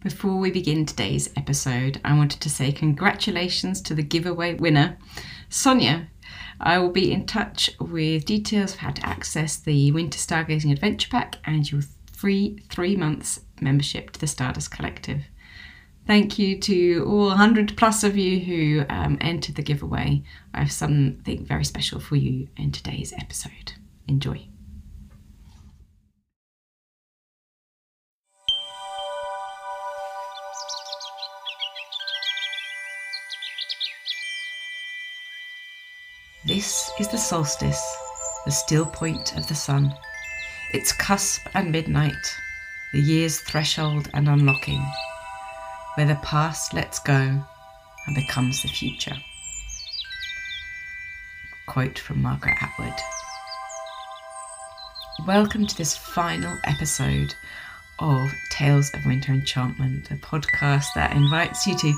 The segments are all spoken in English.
Before we begin today's episode, I wanted to say congratulations to the giveaway winner, Sonia. I will be in touch with details of how to access the Winter Stargazing Adventure Pack and your free three months membership to the Stardust Collective. Thank you to all 100 plus of you who um, entered the giveaway. I have something very special for you in today's episode. Enjoy. This is the solstice, the still point of the sun, its cusp and midnight, the year's threshold and unlocking, where the past lets go and becomes the future. Quote from Margaret Atwood. Welcome to this final episode of Tales of Winter Enchantment, a podcast that invites you to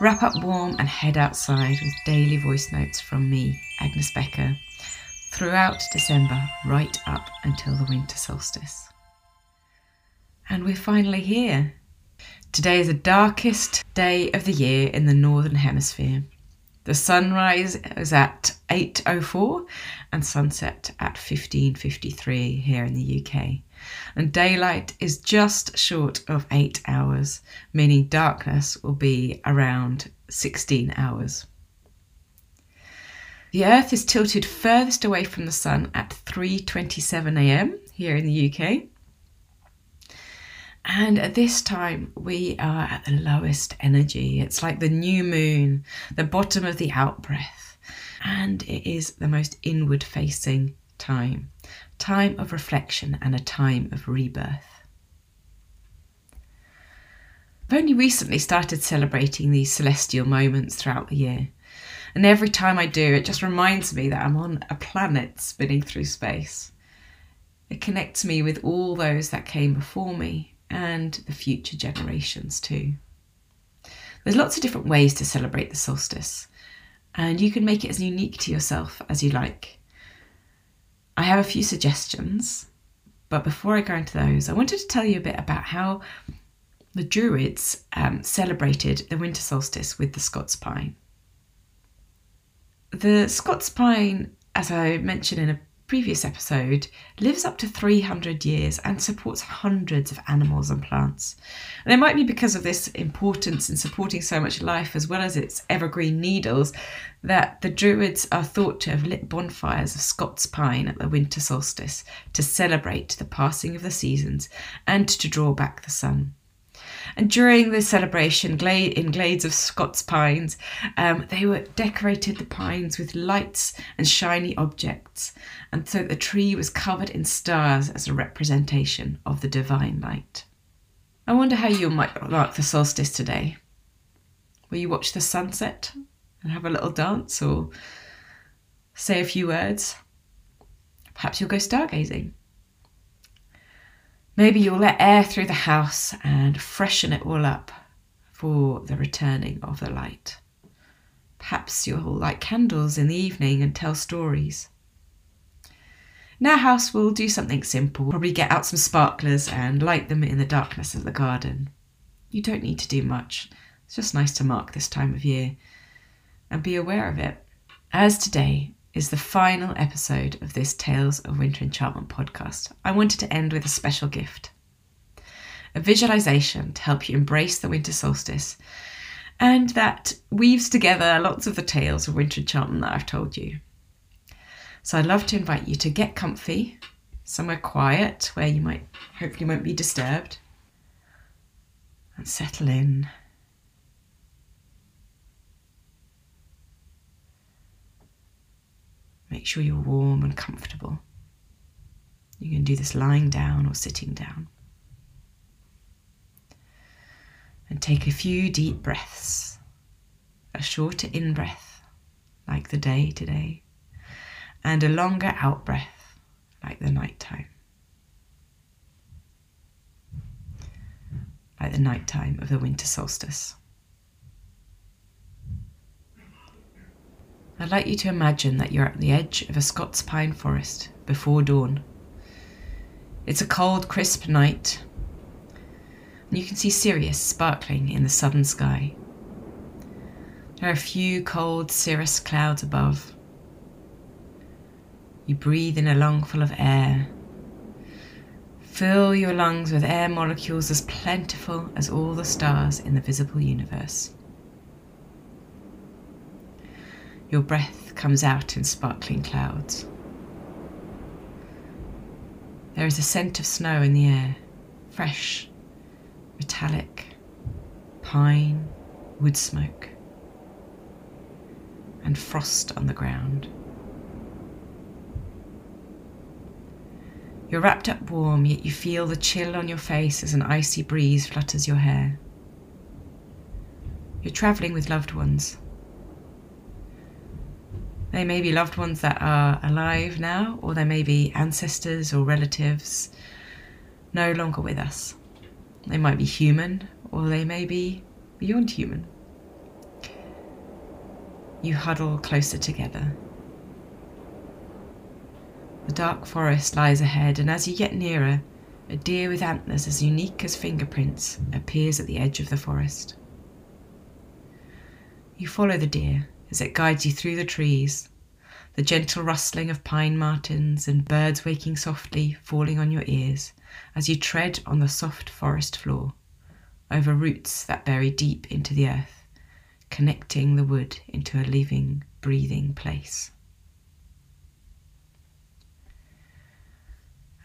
wrap up warm and head outside with daily voice notes from me, Agnes Becker, throughout December, right up until the winter solstice. And we're finally here. Today is the darkest day of the year in the Northern Hemisphere. The sunrise is at 8.04 and sunset at 15.53 here in the UK. And daylight is just short of 8 hours, meaning darkness will be around 16 hours. The Earth is tilted furthest away from the Sun at 3:27 a.m. here in the UK. And at this time, we are at the lowest energy. It's like the new moon, the bottom of the out breath. And it is the most inward facing time, time of reflection and a time of rebirth. I've only recently started celebrating these celestial moments throughout the year. And every time I do, it just reminds me that I'm on a planet spinning through space. It connects me with all those that came before me and the future generations too. There's lots of different ways to celebrate the solstice, and you can make it as unique to yourself as you like. I have a few suggestions, but before I go into those, I wanted to tell you a bit about how the Druids um, celebrated the winter solstice with the Scots pine. The Scots pine, as I mentioned in a previous episode, lives up to 300 years and supports hundreds of animals and plants. And it might be because of this importance in supporting so much life, as well as its evergreen needles, that the Druids are thought to have lit bonfires of Scots pine at the winter solstice to celebrate the passing of the seasons and to draw back the sun. And during the celebration in glades of Scots pines, um, they were decorated the pines with lights and shiny objects, and so the tree was covered in stars as a representation of the divine light. I wonder how you might mark the solstice today. Will you watch the sunset and have a little dance or say a few words? Perhaps you'll go stargazing. Maybe you'll let air through the house and freshen it all up for the returning of the light. Perhaps you'll light candles in the evening and tell stories. Our house, we'll do something simple. Probably get out some sparklers and light them in the darkness of the garden. You don't need to do much. It's just nice to mark this time of year and be aware of it. As today is the final episode of this Tales of Winter Enchantment podcast, I wanted to end with a special gift. A visualization to help you embrace the winter solstice and that weaves together lots of the tales of winter enchantment that I've told you. So I'd love to invite you to get comfy, somewhere quiet where you might hopefully won't be disturbed, and settle in Make sure you're warm and comfortable. You can do this lying down or sitting down. And take a few deep breaths. A shorter in breath, like the day today, and a longer out breath, like the night time. Like the night time of the winter solstice. I'd like you to imagine that you're at the edge of a Scots pine forest before dawn. It's a cold, crisp night. and you can see Sirius sparkling in the southern sky. There are a few cold cirrus clouds above. You breathe in a lungful of air. Fill your lungs with air molecules as plentiful as all the stars in the visible universe. Your breath comes out in sparkling clouds. There is a scent of snow in the air, fresh, metallic, pine, wood smoke, and frost on the ground. You're wrapped up warm, yet you feel the chill on your face as an icy breeze flutters your hair. You're travelling with loved ones. They may be loved ones that are alive now, or they may be ancestors or relatives no longer with us. They might be human, or they may be beyond human. You huddle closer together. The dark forest lies ahead, and as you get nearer, a deer with antlers as unique as fingerprints appears at the edge of the forest. You follow the deer as it guides you through the trees, the gentle rustling of pine martens and birds waking softly falling on your ears as you tread on the soft forest floor over roots that bury deep into the earth, connecting the wood into a living, breathing place.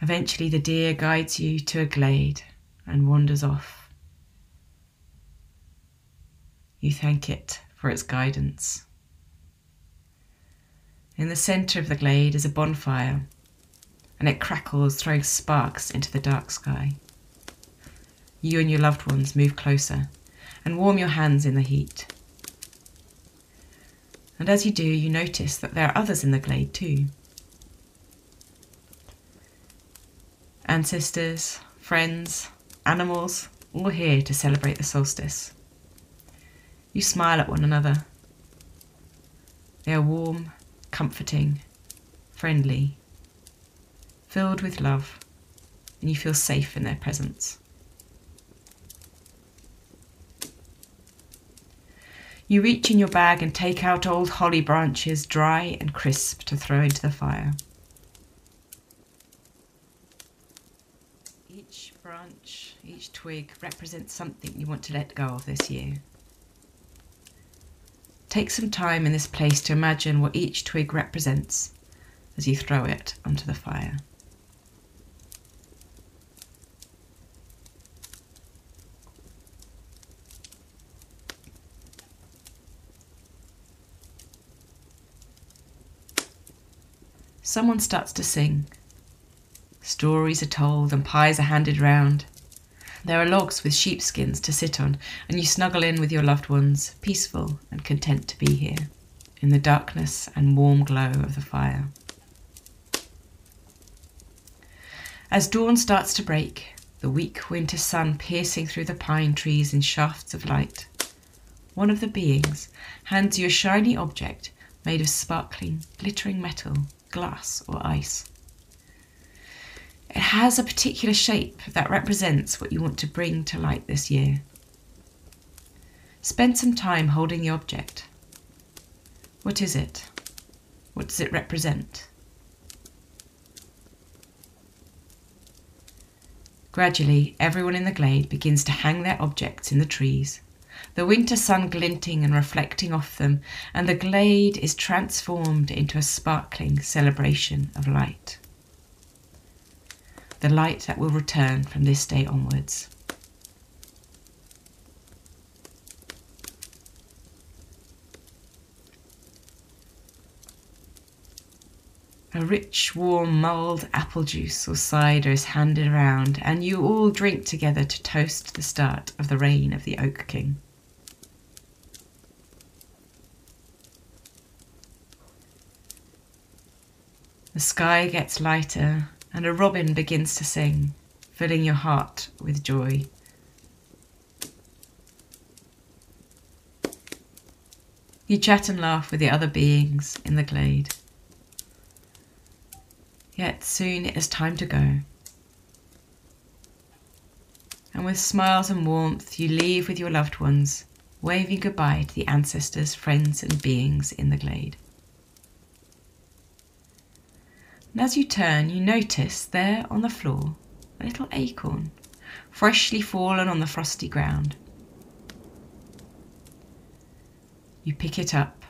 Eventually, the deer guides you to a glade and wanders off. You thank it for its guidance. In the centre of the glade is a bonfire, and it crackles, throwing sparks into the dark sky. You and your loved ones move closer and warm your hands in the heat. And as you do, you notice that there are others in the glade too. ancestors, friends, animals, all here to celebrate the solstice. You smile at one another. They are warm, comforting, friendly, filled with love, and you feel safe in their presence. You reach in your bag and take out old holly branches, dry and crisp, to throw into the fire. Each branch, each twig represents something you want to let go of this year. Take some time in this place to imagine what each twig represents as you throw it onto the fire. Someone starts to sing Stories are told and pies are handed round. There are logs with sheepskins to sit on, and you snuggle in with your loved ones, peaceful and content to be here, in the darkness and warm glow of the fire. As dawn starts to break, the weak winter sun piercing through the pine trees in shafts of light, one of the beings hands you a shiny object made of sparkling, glittering metal, glass, or ice. It has a particular shape that represents what you want to bring to light this year. Spend some time holding the object. What is it? What does it represent? Gradually, everyone in the glade begins to hang their objects in the trees, the winter sun glinting and reflecting off them, and the glade is transformed into a sparkling celebration of light the light that will return from this day onwards. A rich, warm mulled apple juice or cider is handed around, and you all drink together to toast the start of the reign of the Oak King. The sky gets lighter, and a robin begins to sing, filling your heart with joy. You chat and laugh with the other beings in the glade. Yet soon it is time to go. And with smiles and warmth, you leave with your loved ones, waving goodbye to the ancestors, friends, and beings in the glade. And as you turn, you notice there on the floor a little acorn, freshly fallen on the frosty ground. You pick it up,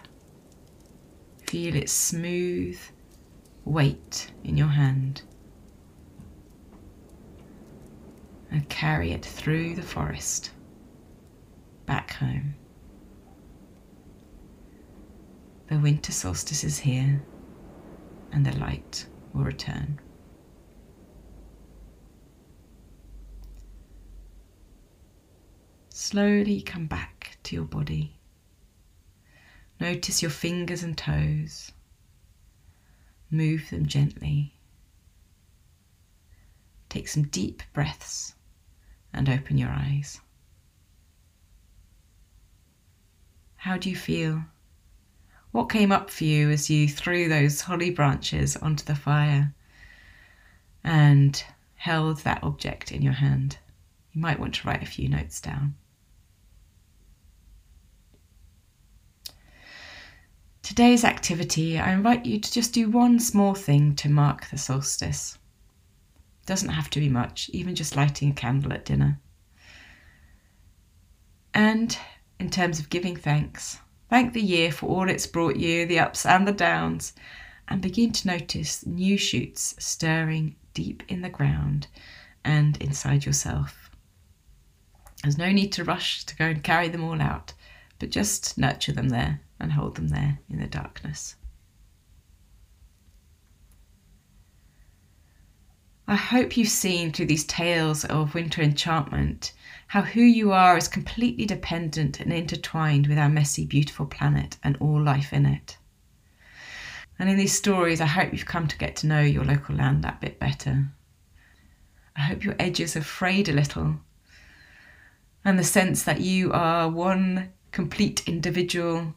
feel its smooth weight in your hand, and carry it through the forest back home. The winter solstice is here, and the light will return. Slowly come back to your body. Notice your fingers and toes. Move them gently. Take some deep breaths and open your eyes. How do you feel? What came up for you as you threw those holly branches onto the fire and held that object in your hand? You might want to write a few notes down. Today's activity, I invite you to just do one small thing to mark the solstice. It Doesn't have to be much, even just lighting a candle at dinner. And in terms of giving thanks, Thank the year for all it's brought you, the ups and the downs, and begin to notice new shoots stirring deep in the ground and inside yourself. There's no need to rush to go and carry them all out, but just nurture them there and hold them there in the darkness. I hope you've seen through these tales of winter enchantment how who you are is completely dependent and intertwined with our messy, beautiful planet and all life in it. And in these stories, I hope you've come to get to know your local land that bit better. I hope your edges have frayed a little and the sense that you are one complete individual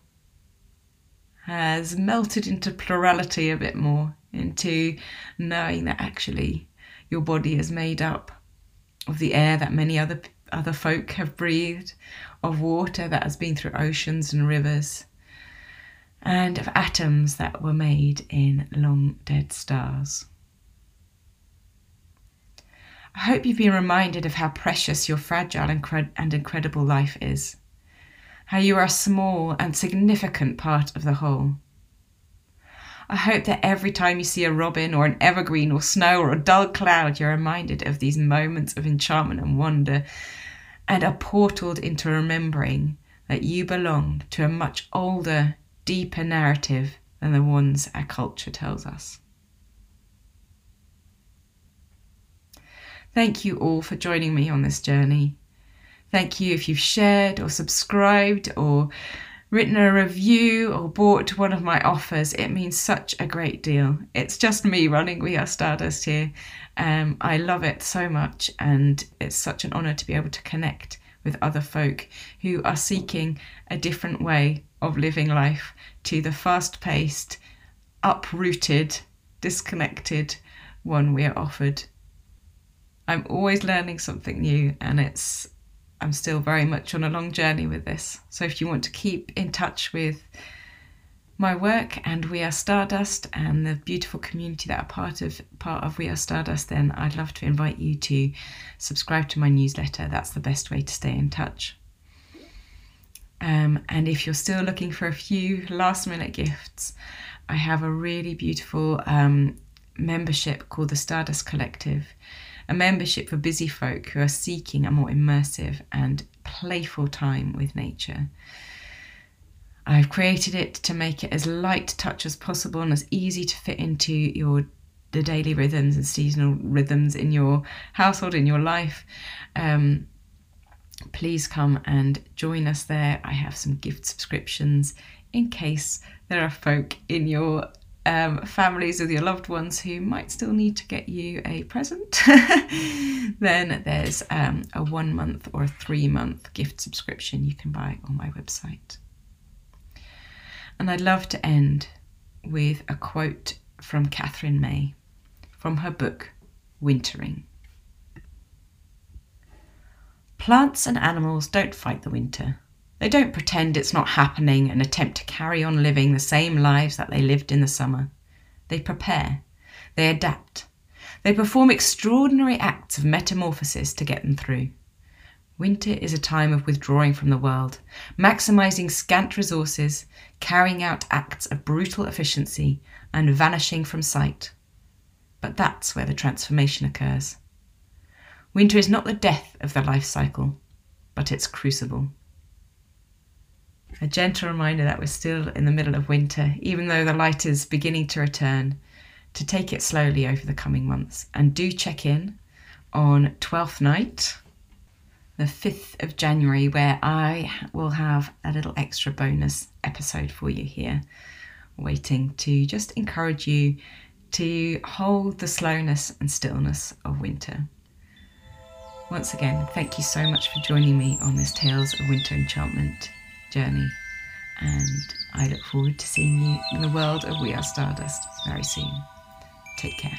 has melted into plurality a bit more, into knowing that actually your body is made up of the air that many other other folk have breathed, of water that has been through oceans and rivers, and of atoms that were made in long dead stars. I hope you've been reminded of how precious your fragile and, cred- and incredible life is, how you are a small and significant part of the whole I hope that every time you see a robin or an evergreen or snow or a dull cloud, you're reminded of these moments of enchantment and wonder and are portaled into remembering that you belong to a much older, deeper narrative than the ones our culture tells us. Thank you all for joining me on this journey. Thank you if you've shared or subscribed or written a review or bought one of my offers, it means such a great deal. It's just me running We Are Stardust here. Um, I love it so much, and it's such an honour to be able to connect with other folk who are seeking a different way of living life to the fast paced, uprooted, disconnected one we are offered. I'm always learning something new, and it's I'm still very much on a long journey with this. So if you want to keep in touch with my work and We Are Stardust and the beautiful community that are part of part of We Are Stardust, then I'd love to invite you to subscribe to my newsletter. That's the best way to stay in touch. Um, and if you're still looking for a few last minute gifts, I have a really beautiful um, membership called the Stardust Collective a membership for busy folk who are seeking a more immersive and playful time with nature. I've created it to make it as light touch as possible and as easy to fit into your the daily rhythms and seasonal rhythms in your household, in your life. Um, please come and join us there. I have some gift subscriptions in case there are folk in your um, families with your loved ones who might still need to get you a present, then there's um, a one month or a three month gift subscription you can buy on my website. And I'd love to end with a quote from Katherine May from her book, Wintering. Plants and animals don't fight the winter. They don't pretend it's not happening and attempt to carry on living the same lives that they lived in the summer. They prepare, they adapt, they perform extraordinary acts of metamorphosis to get them through. Winter is a time of withdrawing from the world, maximizing scant resources, carrying out acts of brutal efficiency, and vanishing from sight. But that's where the transformation occurs. Winter is not the death of the life cycle, but its crucible. A gentle reminder that we're still in the middle of winter, even though the light is beginning to return, to take it slowly over the coming months. And do check in on Twelfth Night, the 5th of January, where I will have a little extra bonus episode for you here, waiting to just encourage you to hold the slowness and stillness of winter. Once again, thank you so much for joining me on this Tales of Winter Enchantment journey. And I look forward to seeing you in the world of We Are Stardust very soon. Take care.